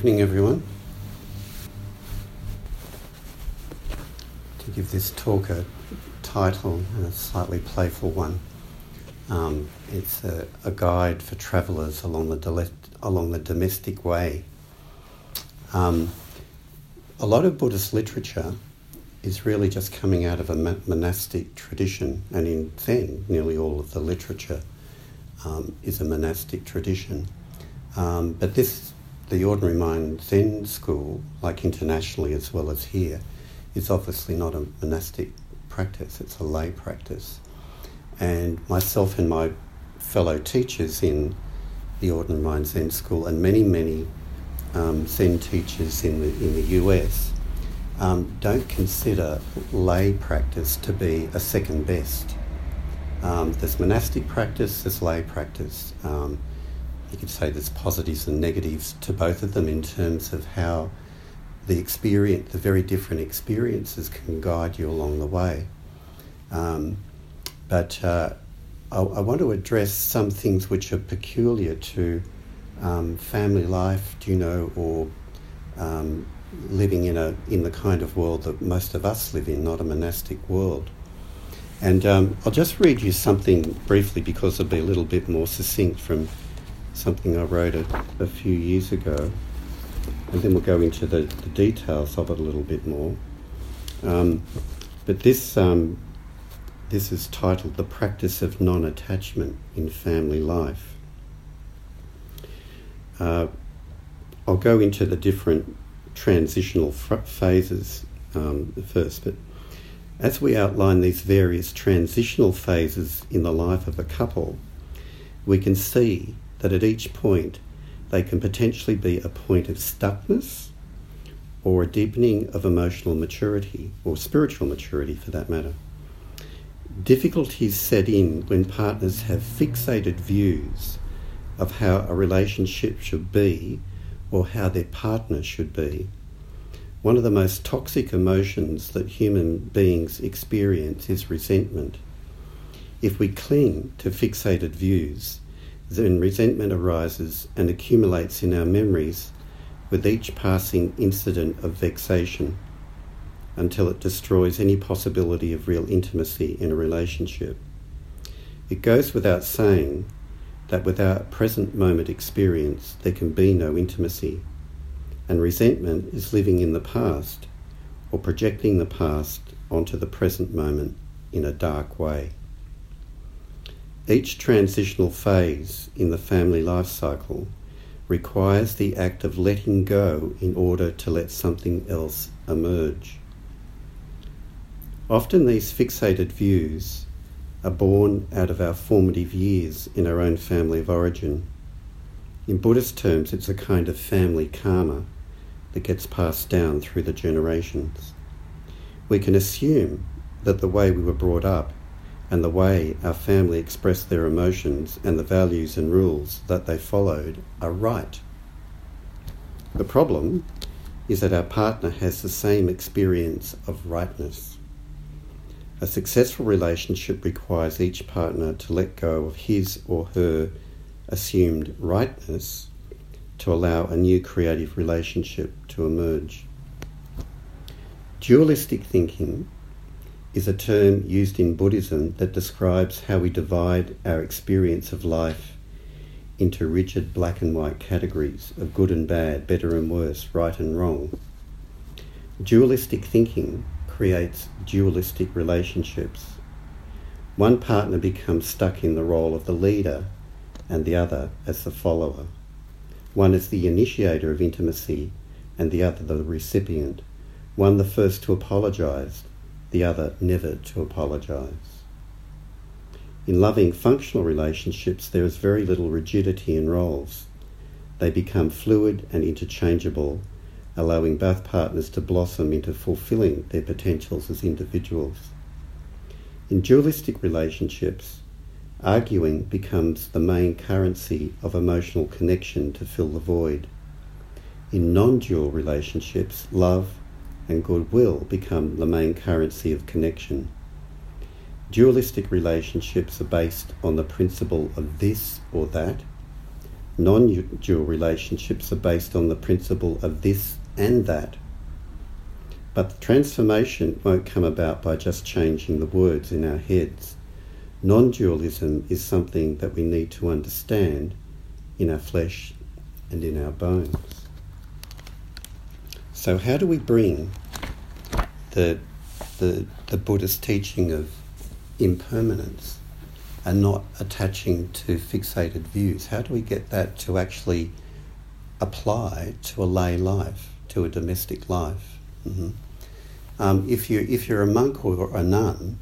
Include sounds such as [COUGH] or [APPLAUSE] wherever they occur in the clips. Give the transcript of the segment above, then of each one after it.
Good evening, everyone. To give this talk a title, a slightly playful one, um, it's a, a, guide for travellers along the, along the domestic way. Um, a lot of Buddhist literature is really just coming out of a monastic tradition, and in Zen, nearly all of the literature um, is a monastic tradition. Um, but this, the Ordinary Mind Zen school, like internationally as well as here, is obviously not a monastic practice, it's a lay practice. And myself and my fellow teachers in the Ordinary Mind Zen school, and many, many um, Zen teachers in the, in the US, um, don't consider lay practice to be a second best. Um, there's monastic practice, there's lay practice. Um, you could say there's positives and negatives to both of them in terms of how the experience, the very different experiences can guide you along the way. Um, but uh, I, I, want to address some things which are peculiar to um, family life, do you know, or um, living in a in the kind of world that most of us live in, not a monastic world. And um, I'll just read you something briefly because it'll be a little bit more succinct from something I wrote a, a few years ago. And then we'll go into the, the details of it a little bit more. Um, but this, um, this is titled The Practice of Non Attachment in Family Life. Uh, I'll go into the different transitional phases um, first, but as we outline these various transitional phases in the life of a couple, we can see that at each point they can potentially be a point of stuckness or a deepening of emotional maturity or spiritual maturity for that matter. Difficulties set in when partners have fixated views of how a relationship should be or how their partner should be one of the most toxic emotions that human beings experience is resentment. If we cling to fixated views, then resentment arises and accumulates in our memories with each passing incident of vexation until it destroys any possibility of real intimacy in a relationship. It goes without saying that without present moment experience, there can be no intimacy and resentment is living in the past or projecting the past onto the present moment in a dark way. Each transitional phase in the family life cycle requires the act of letting go in order to let something else emerge. Often these fixated views are born out of our formative years in our own family of origin. In Buddhist terms, it's a kind of family karma that gets passed down through the generations. We can assume that the way we were brought up and the way our family expressed their emotions and the values and rules that they followed are right. The problem is that our partner has the same experience of rightness. A successful relationship requires each partner to let go of his or her assumed rightness to allow a new creative relationship to emerge. Dualistic thinking is a term used in Buddhism that describes how we divide our experience of life into rigid black and white categories of good and bad, better and worse, right and wrong. Dualistic thinking creates dualistic relationships. One partner becomes stuck in the role of the leader and the other as the follower. One is the initiator of intimacy and the other the recipient. One the first to apologize, the other never to apologize. In loving functional relationships, there is very little rigidity in roles. They become fluid and interchangeable, allowing both partners to blossom into fulfilling their potentials as individuals. In dualistic relationships, Arguing becomes the main currency of emotional connection to fill the void. In non dual relationships, love and goodwill become the main currency of connection. Dualistic relationships are based on the principle of this or that. Non dual relationships are based on the principle of this and that. But the transformation won't come about by just changing the words in our heads. Non dualism is something that we need to understand in our flesh and in our bones. So, how do we bring the, the, the Buddhist teaching of impermanence and not attaching to fixated views? How do we get that to actually apply to a lay life, to a domestic life? Mm-hmm. Um, if, you, if you're a monk or a nun,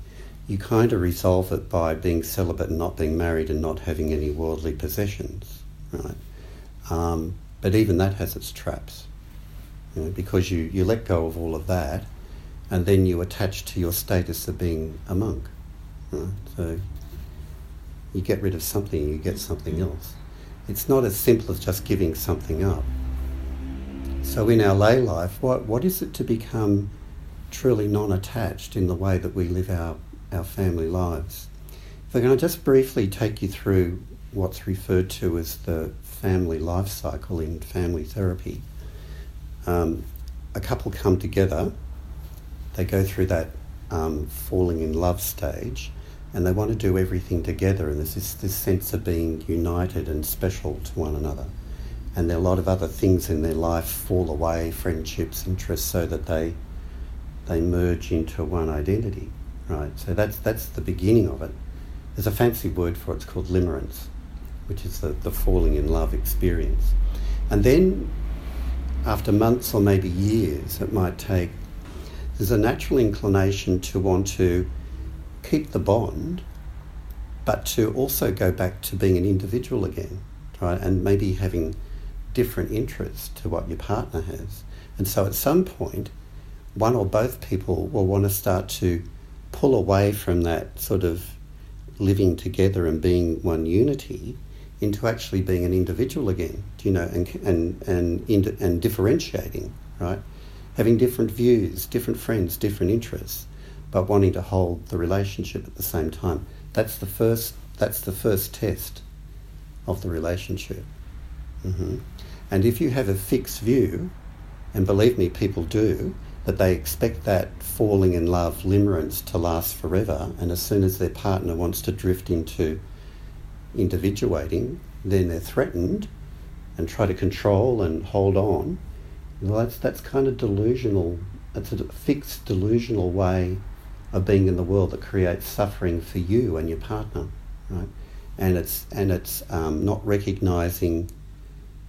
you kind of resolve it by being celibate and not being married and not having any worldly possessions, right? Um, but even that has its traps, you know, because you, you let go of all of that and then you attach to your status of being a monk. Right? So you get rid of something, you get something else. It's not as simple as just giving something up. So in our lay life, what, what is it to become truly non-attached in the way that we live our our family lives. If I can just briefly take you through what's referred to as the family life cycle in family therapy. Um, a couple come together, they go through that um, falling in love stage, and they want to do everything together, and there's this, this sense of being united and special to one another. And there are a lot of other things in their life fall away, friendships, interests, so that they they merge into one identity right? So that's that's the beginning of it. There's a fancy word for it. It's called limerence, which is the, the falling in love experience. And then, after months or maybe years, it might take. There's a natural inclination to want to keep the bond, but to also go back to being an individual again, right? And maybe having different interests to what your partner has. And so at some point, one or both people will want to start to pull away from that sort of living together and being one unity into actually being an individual again, you know, and and and and differentiating, right? Having different views, different friends, different interests, but wanting to hold the relationship at the same time. That's the first. That's the first test of the relationship. Mm-hmm. And if you have a fixed view, and believe me, people do, that they expect that falling in love limerence to last forever, and as soon as their partner wants to drift into individuating, then they're threatened and try to control and hold on. That's, that's kind of delusional. It's a fixed delusional way of being in the world that creates suffering for you and your partner, right? And it's and it's um, not recognizing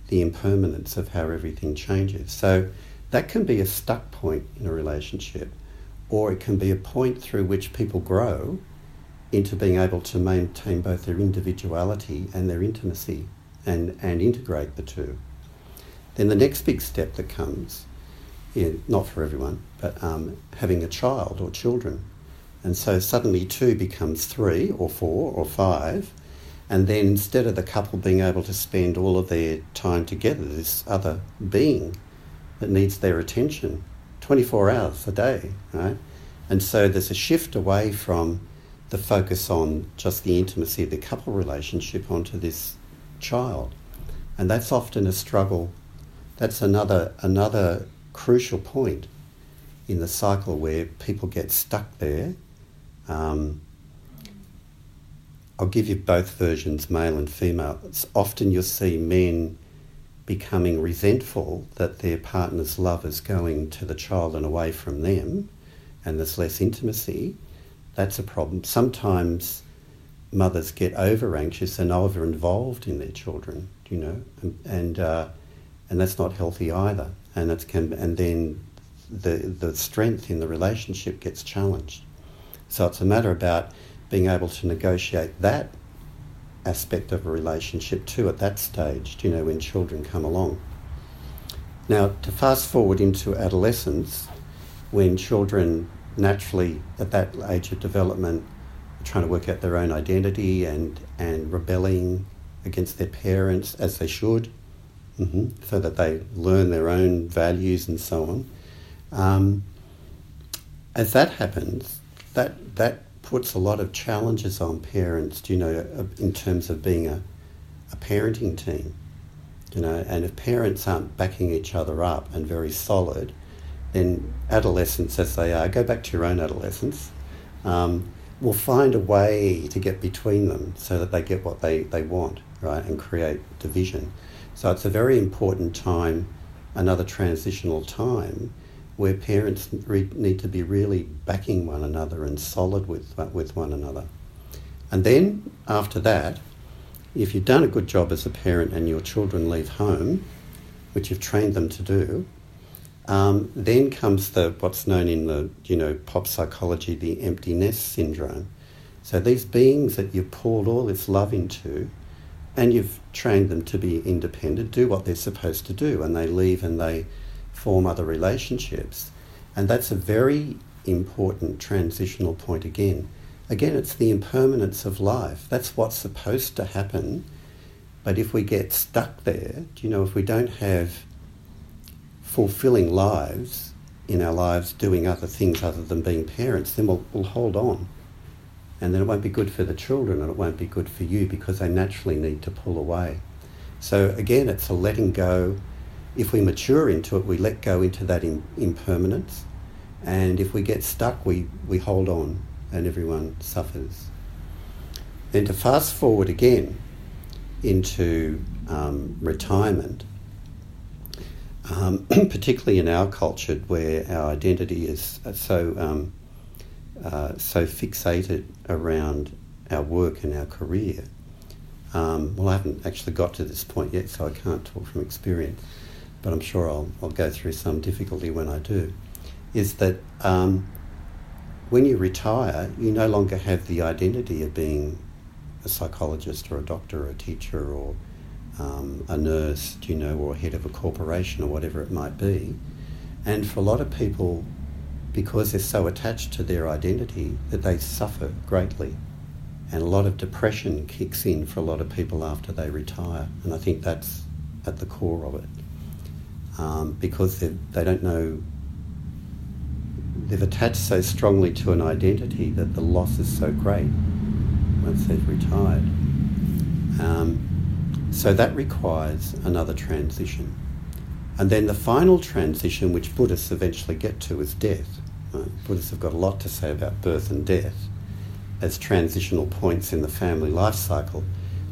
the impermanence of how everything changes. So that can be a stuck point in a relationship, or it can be a point through which people grow into being able to maintain both their individuality and their intimacy and, and integrate the two. Then the next big step that comes, in, not for everyone, but um, having a child or children. And so suddenly two becomes three or four or five. And then instead of the couple being able to spend all of their time together, this other being that needs their attention 24 hours a day, right? And so there's a shift away from the focus on just the intimacy of the couple relationship onto this child. And that's often a struggle. That's another another crucial point in the cycle where people get stuck there. Um, I'll give you both versions, male and female. It's often you'll see men becoming resentful that their partner's love is going to the child and away from them, and there's less intimacy, that's a problem. Sometimes mothers get over anxious and over involved in their children, you know, and and, uh, and that's not healthy either. And it can and then the the strength in the relationship gets challenged. So it's a matter about being able to negotiate that aspect of a relationship too at that stage, you know, when children come along. Now, to fast forward into adolescence, when children naturally at that age of development are trying to work out their own identity and, and rebelling against their parents as they should, mm-hmm, so that they learn their own values and so on. Um, as that happens, that, that puts a lot of challenges on parents, you know, uh, in terms of being a, a parenting team. You know, and if parents aren't backing each other up and very solid, then adolescents, as they are, go back to your own adolescence, um, will find a way to get between them so that they get what they, they want, right, and create division. So it's a very important time, another transitional time, where parents re- need to be really backing one another and solid with, with one another. And then after that, if you've done a good job as a parent and your children leave home, which you've trained them to do, um, then comes the what's known in the you know pop psychology the empty nest syndrome. So these beings that you've poured all this love into, and you've trained them to be independent, do what they're supposed to do, and they leave and they form other relationships, and that's a very important transitional point again. Again, it's the impermanence of life. That's what's supposed to happen. But if we get stuck there, you know, if we don't have fulfilling lives in our lives doing other things other than being parents, then we'll, we'll hold on. And then it won't be good for the children and it won't be good for you because they naturally need to pull away. So again, it's a letting go. If we mature into it, we let go into that in, impermanence. And if we get stuck, we, we hold on and everyone suffers. Then to fast forward again into um, retirement, um, [CLEARS THROAT] particularly in our culture where our identity is so um, uh, so fixated around our work and our career. Um, well, I haven't actually got to this point yet, so I can't talk from experience, but I'm sure I'll, I'll go through some difficulty when I do. Is that um, when you retire, you no longer have the identity of being a psychologist or a doctor or a teacher or um, a nurse, you know, or head of a corporation or whatever it might be. And for a lot of people, because they're so attached to their identity, that they suffer greatly. And a lot of depression kicks in for a lot of people after they retire. And I think that's at the core of it. Um, because they don't know, they've attached so strongly to an identity that the loss is so great once they've retired. Um, so that requires another transition. And then the final transition, which Buddhists eventually get to, is death. Right? Buddhists have got a lot to say about birth and death as transitional points in the family life cycle.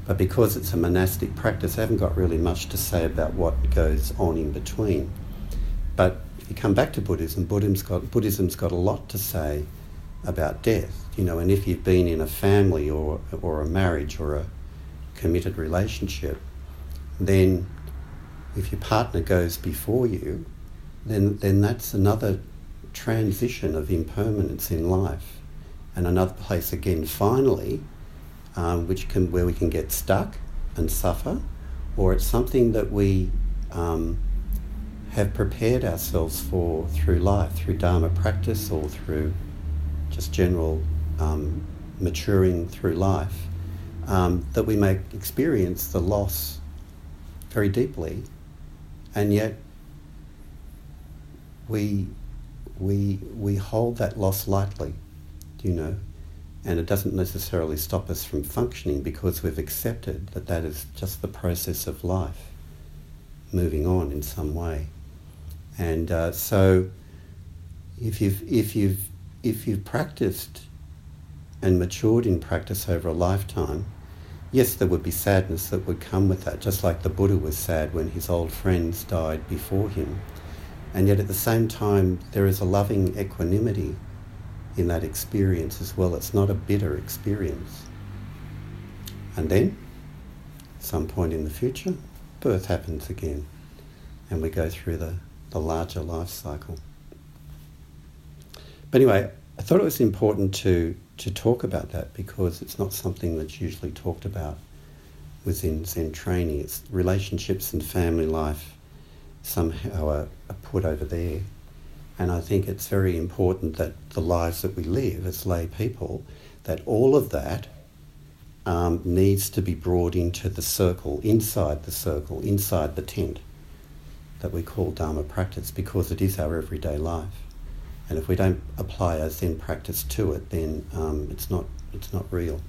But because it's a monastic practice, they haven't got really much to say about what goes on in between. But if you come back to Buddhism, Buddhism's got, Buddhism's got a lot to say about death. You know, and if you've been in a family or, or a marriage or a committed relationship, then if your partner goes before you, then, then that's another transition of impermanence in life. And another place again, finally, um, which can, where we can get stuck and suffer, or it's something that we um, have prepared ourselves for through life, through Dharma practice or through just general um, maturing through life um, that we may experience the loss very deeply, and yet we, we, we hold that loss lightly, you know, and it doesn't necessarily stop us from functioning because we've accepted that that is just the process of life, moving on in some way. And uh, so, if you've, if, you've, if you've practiced and matured in practice over a lifetime, yes, there would be sadness that would come with that, just like the Buddha was sad when his old friends died before him. And yet at the same time, there is a loving equanimity in that experience as well. It's not a bitter experience. And then, some point in the future, birth happens again, and we go through the, the larger life cycle. But anyway, I thought it was important to to talk about that because it's not something that's usually talked about within Zen training. It's relationships and family life somehow are, are put over there. And I think it's very important that the lives that we live as lay people, that all of that um, needs to be brought into the circle, inside the circle, inside the tent that we call Dharma practice because it is our everyday life. And if we don't apply a Zen practice to it, then um, it's not it's not real.